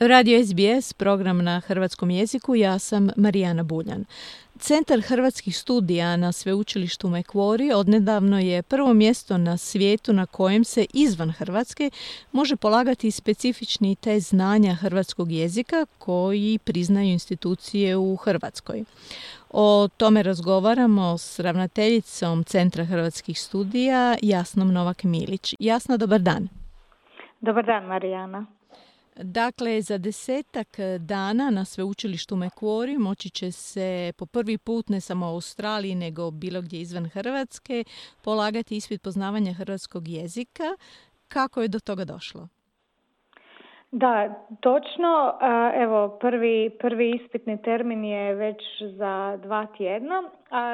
Radio SBS, program na hrvatskom jeziku, ja sam Marijana Buljan. Centar hrvatskih studija na sveučilištu Mekvori odnedavno je prvo mjesto na svijetu na kojem se izvan Hrvatske može polagati specifični te znanja hrvatskog jezika koji priznaju institucije u Hrvatskoj. O tome razgovaramo s ravnateljicom Centra hrvatskih studija Jasnom Novak Milić. Jasno, dobar dan. Dobar dan, Marijana. Dakle, za desetak dana na sveučilištu Mekvori moći će se po prvi put ne samo u Australiji nego bilo gdje izvan Hrvatske polagati ispit poznavanja hrvatskog jezika. Kako je do toga došlo? Da, točno. Evo, prvi, prvi ispitni termin je već za dva tjedna.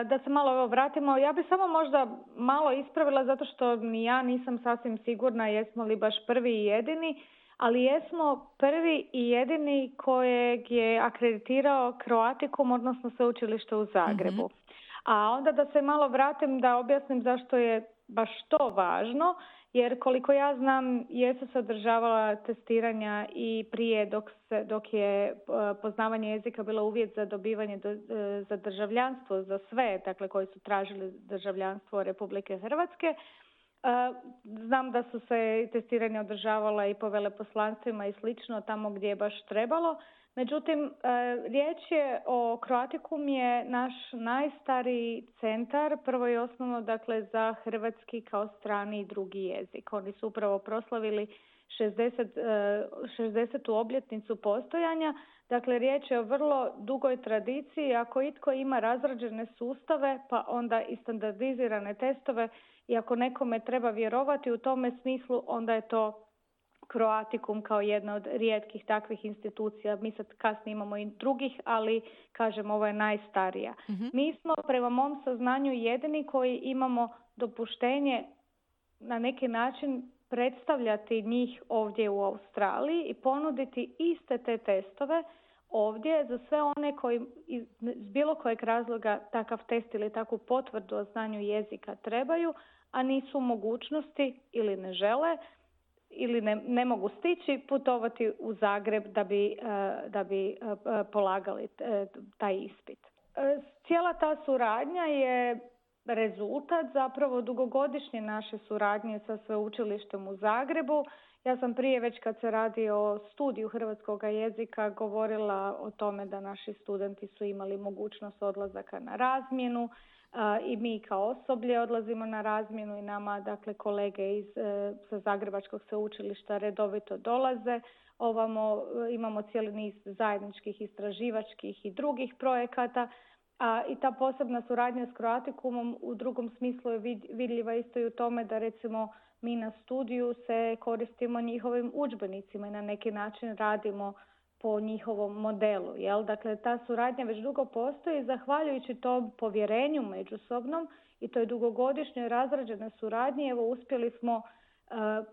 Da se malo vratimo, ja bi samo možda malo ispravila zato što ni ja nisam sasvim sigurna jesmo li baš prvi i jedini ali jesmo prvi i jedini kojeg je akreditirao Kroatikum, odnosno sveučilište u Zagrebu. Mhm. A onda da se malo vratim da objasnim zašto je baš to važno, jer koliko ja znam jesu se održavala testiranja i prije dok, se, dok je e, poznavanje jezika bilo uvjet za dobivanje do, e, za državljanstvo za sve, dakle koji su tražili državljanstvo Republike Hrvatske. Znam da su se testiranja održavala i po veleposlanstvima i slično tamo gdje je baš trebalo. Međutim, riječ je o Croaticum je naš najstariji centar, prvo i osnovno dakle za hrvatski kao strani i drugi jezik. Oni su upravo proslavili 60. 60. obljetnicu postojanja. Dakle, riječ je o vrlo dugoj tradiciji. Ako itko ima razrađene sustave, pa onda i standardizirane testove, i ako nekome treba vjerovati u tome smislu, onda je to Kroatikum kao jedna od rijetkih takvih institucija. Mi sad kasnije imamo i drugih, ali kažem ovo je najstarija. Mhm. Mi smo prema mom saznanju jedini koji imamo dopuštenje na neki način predstavljati njih ovdje u Australiji i ponuditi iste te testove ovdje za sve one koji iz bilo kojeg razloga takav test ili takvu potvrdu o znanju jezika trebaju, a nisu u mogućnosti ili ne žele ili ne, ne mogu stići putovati u Zagreb da bi, e, da bi e, polagali taj ispit. E, cijela ta suradnja je rezultat zapravo dugogodišnje naše suradnje sa sveučilištem u Zagrebu. Ja sam prije već kad se radi o studiju hrvatskog jezika govorila o tome da naši studenti su imali mogućnost odlazaka na razmjenu, i mi kao osoblje odlazimo na razmjenu i nama dakle kolege iz e, sa Zagrebačkog sveučilišta redovito dolaze. Ovamo e, imamo cijeli niz zajedničkih istraživačkih i drugih projekata. A i ta posebna suradnja s Kroatikumom u drugom smislu je vidljiva isto i u tome da recimo mi na studiju se koristimo njihovim udžbenicima i na neki način radimo po njihovom modelu. Jel? Dakle, ta suradnja već dugo postoji zahvaljujući tom povjerenju međusobnom i toj dugogodišnjoj razrađenoj suradnji evo uspjeli smo uh,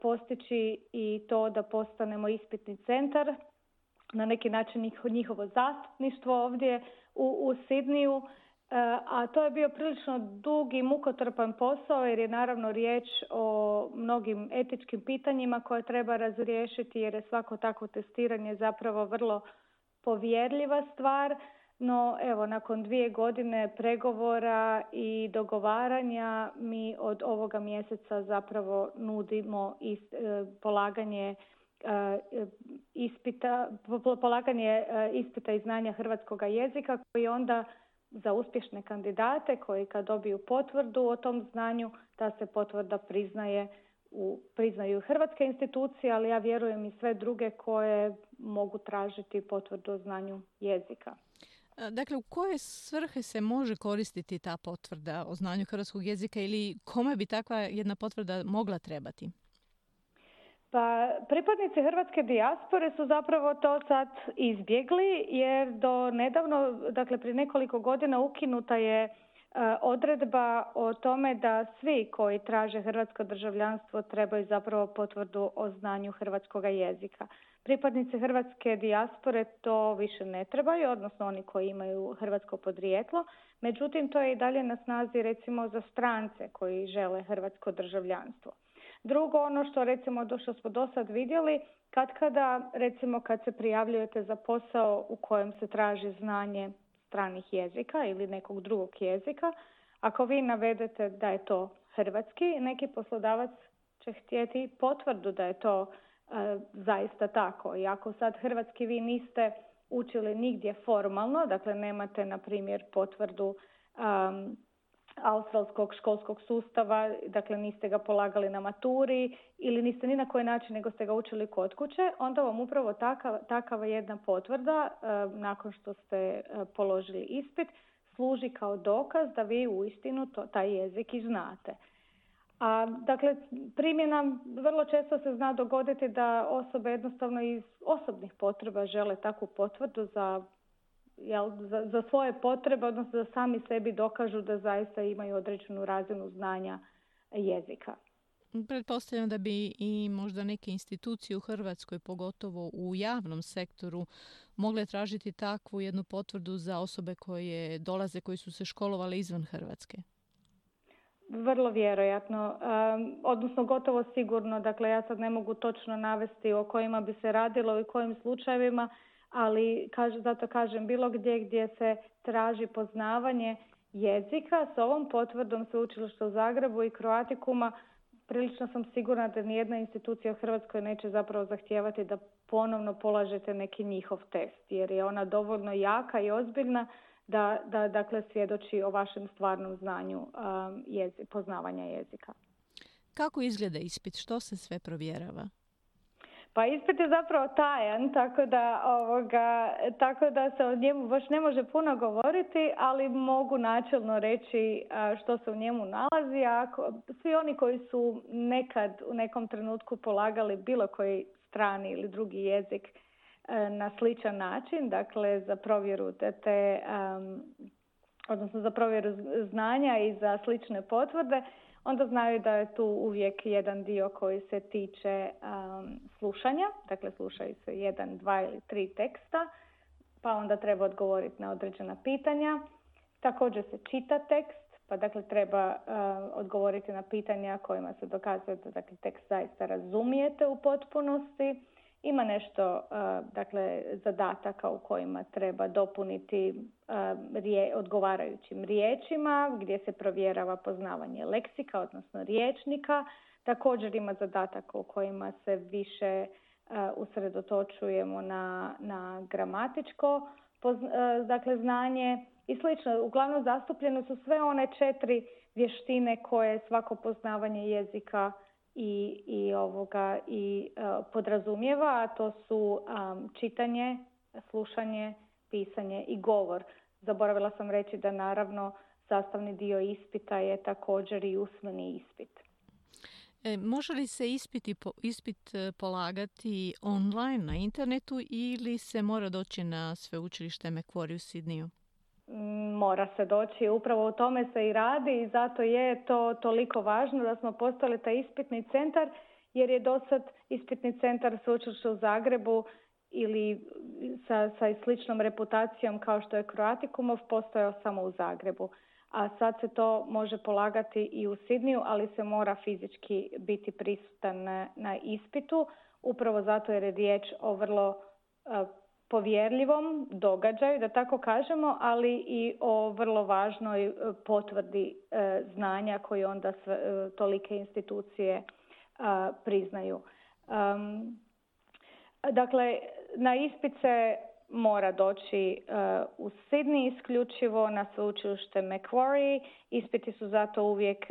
postići i to da postanemo ispitni centar na neki način njihovo zastupništvo ovdje u, u Sidniju a to je bio prilično dug i mukotrpan posao jer je naravno riječ o mnogim etičkim pitanjima koje treba razriješiti jer je svako takvo testiranje zapravo vrlo povjerljiva stvar. No evo, nakon dvije godine pregovora i dogovaranja mi od ovoga mjeseca zapravo nudimo e, polaganje e, ispita, polaganje e, ispita i znanja hrvatskog jezika koji onda za uspješne kandidate koji kad dobiju potvrdu o tom znanju, ta se potvrda priznaje u, priznaju hrvatske institucije, ali ja vjerujem i sve druge koje mogu tražiti potvrdu o znanju jezika. Dakle, u koje svrhe se može koristiti ta potvrda o znanju hrvatskog jezika ili kome bi takva jedna potvrda mogla trebati? Pa pripadnici hrvatske dijaspore su zapravo to sad izbjegli jer do nedavno, dakle prije nekoliko godina ukinuta je e, odredba o tome da svi koji traže hrvatsko državljanstvo trebaju zapravo potvrdu o znanju hrvatskog jezika. Pripadnici hrvatske dijaspore to više ne trebaju, odnosno oni koji imaju hrvatsko podrijetlo. Međutim, to je i dalje na snazi recimo za strance koji žele hrvatsko državljanstvo. Drugo, ono što recimo do što smo do sad vidjeli, kad kada recimo kad se prijavljujete za posao u kojem se traži znanje stranih jezika ili nekog drugog jezika, ako vi navedete da je to hrvatski, neki poslodavac će htjeti potvrdu da je to e, zaista tako. I ako sad hrvatski vi niste učili nigdje formalno, dakle nemate na primjer potvrdu australskog školskog sustava, dakle niste ga polagali na maturi ili niste ni na koji način nego ste ga učili kod kuće, onda vam upravo takav, takava jedna potvrda nakon što ste položili ispit služi kao dokaz da vi uistinu to, taj jezik i znate. A, dakle, primjena vrlo često se zna dogoditi da osobe jednostavno iz osobnih potreba žele takvu potvrdu za, jel, za, za svoje potrebe, odnosno da sami sebi dokažu da zaista imaju određenu razinu znanja jezika. Pretpostavljam da bi i možda neke institucije u Hrvatskoj, pogotovo u javnom sektoru, mogle tražiti takvu jednu potvrdu za osobe koje dolaze, koji su se školovali izvan Hrvatske. Vrlo vjerojatno, odnosno gotovo sigurno, dakle ja sad ne mogu točno navesti o kojima bi se radilo i kojim slučajevima, ali zato kažem bilo gdje gdje se traži poznavanje jezika s ovom potvrdom Sveučilišta u Zagrebu i Kroatikuma prilično sam sigurna da nijedna institucija u Hrvatskoj neće zapravo zahtijevati da ponovno polažete neki njihov test jer je ona dovoljno jaka i ozbiljna da, da dakle svjedoči o vašem stvarnom znanju um, jezi, poznavanja jezika. Kako izgleda ispit? Što se sve provjerava? Pa ispit je zapravo tajan, tako da, ovoga, tako da se o njemu baš ne može puno govoriti, ali mogu načelno reći što se u njemu nalazi. Ako, svi oni koji su nekad u nekom trenutku polagali bilo koji strani ili drugi jezik E, na sličan način, dakle za provjeru te, te odnosno za provjeru znanja i za slične potvrde, onda znaju da je tu uvijek jedan dio koji se tiče slušanja, dakle slušaju se jedan, dva ili tri teksta, pa onda treba odgovoriti na određena pitanja. Također se čita tekst, pa dakle treba odgovoriti na pitanja kojima se dokazuje da dakle, tekst zaista razumijete u potpunosti. Ima nešto dakle zadataka u kojima treba dopuniti odgovarajućim riječima gdje se provjerava poznavanje leksika odnosno riječnika. Također ima zadataka u kojima se više usredotočujemo na, na gramatičko dakle znanje i slično. Uglavnom zastupljene su sve one četiri vještine koje svako poznavanje jezika i, i ovoga i uh, podrazumijeva, a to su um, čitanje, slušanje, pisanje i govor. Zaboravila sam reći da naravno sastavni dio ispita je također i usmeni ispit. E, može li se ispiti, ispit e, polagati online na internetu ili se mora doći na sveučilište Macquarie u Sidniju? Mora se doći. Upravo o tome se i radi i zato je to toliko važno da smo postali taj ispitni centar jer je do sad ispitni centar sveučilišta u Zagrebu ili sa, sa sličnom reputacijom kao što je Kroatikumov postojao samo u Zagrebu. A sad se to može polagati i u Sidniju, ali se mora fizički biti prisutan na, na ispitu, upravo zato jer je riječ o vrlo povjerljivom događaju, da tako kažemo, ali i o vrlo važnoj e, potvrdi e, znanja koje onda e, tolike institucije priznaju. Dakle, na ispice mora doći u Sydney isključivo na sveučilište Macquarie. Ispiti su zato uvijek,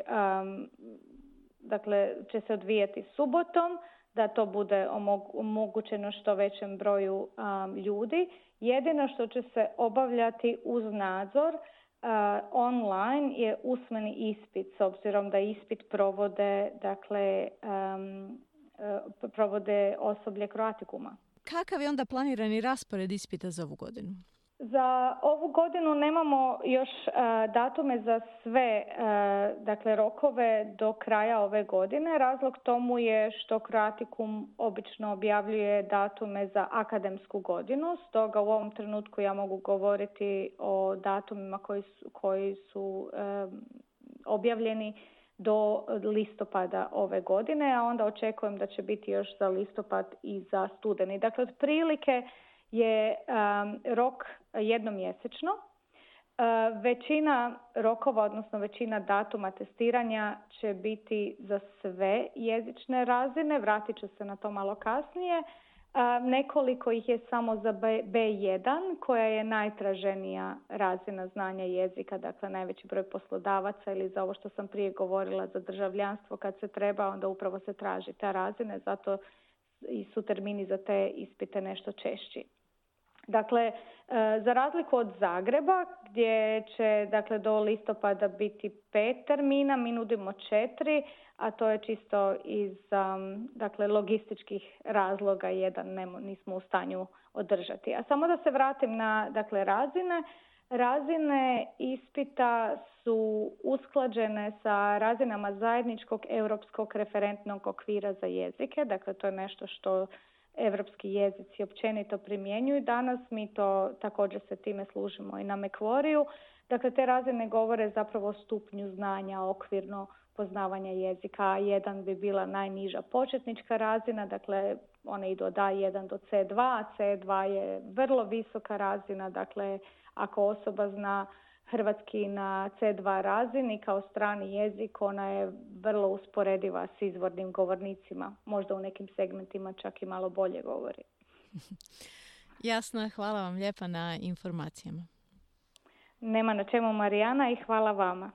dakle, će se odvijati subotom da to bude omogućeno što većem broju ljudi. Jedino što će se obavljati uz nadzor online je usmeni ispit s obzirom da ispit provode dakle provode osoblje Kroatikuma. Kakav je onda planirani raspored ispita za ovu godinu? Za ovu godinu nemamo još uh, datume za sve uh, dakle rokove do kraja ove godine. Razlog tomu je što Kroatikum obično objavljuje datume za akademsku godinu, stoga u ovom trenutku ja mogu govoriti o datumima koji su, koji su um, objavljeni do listopada ove godine, a onda očekujem da će biti još za listopad i za studeni. Dakle, otprilike je um, rok jednomjesečno. Uh, većina rokova, odnosno većina datuma testiranja će biti za sve jezične razine, vratit ću se na to malo kasnije. Nekoliko ih je samo za B1 koja je najtraženija razina znanja jezika, dakle najveći broj poslodavaca ili za ovo što sam prije govorila za državljanstvo kad se treba onda upravo se traži ta razine, zato su termini za te ispite nešto češći. Dakle, e, za razliku od Zagreba gdje će dakle, do listopada biti pet termina, mi nudimo četiri, a to je čisto iz um, dakle, logističkih razloga jedan nismo u stanju održati. A samo da se vratim na dakle, razine. Razine ispita su usklađene sa razinama zajedničkog europskog referentnog okvira za jezike. Dakle, to je nešto što evropski jezici općenito primjenjuju. Danas mi to također se time služimo i na Mekvoriju. Dakle, te razine govore zapravo o stupnju znanja okvirno poznavanja jezika. A1 bi bila najniža početnička razina, dakle one idu od A1 do C2, a C2 je vrlo visoka razina, dakle ako osoba zna hrvatski na C2 razini kao strani jezik, ona je vrlo usporediva s izvornim govornicima. Možda u nekim segmentima čak i malo bolje govori. Jasno, hvala vam lijepa na informacijama. Nema na čemu Marijana i hvala vama.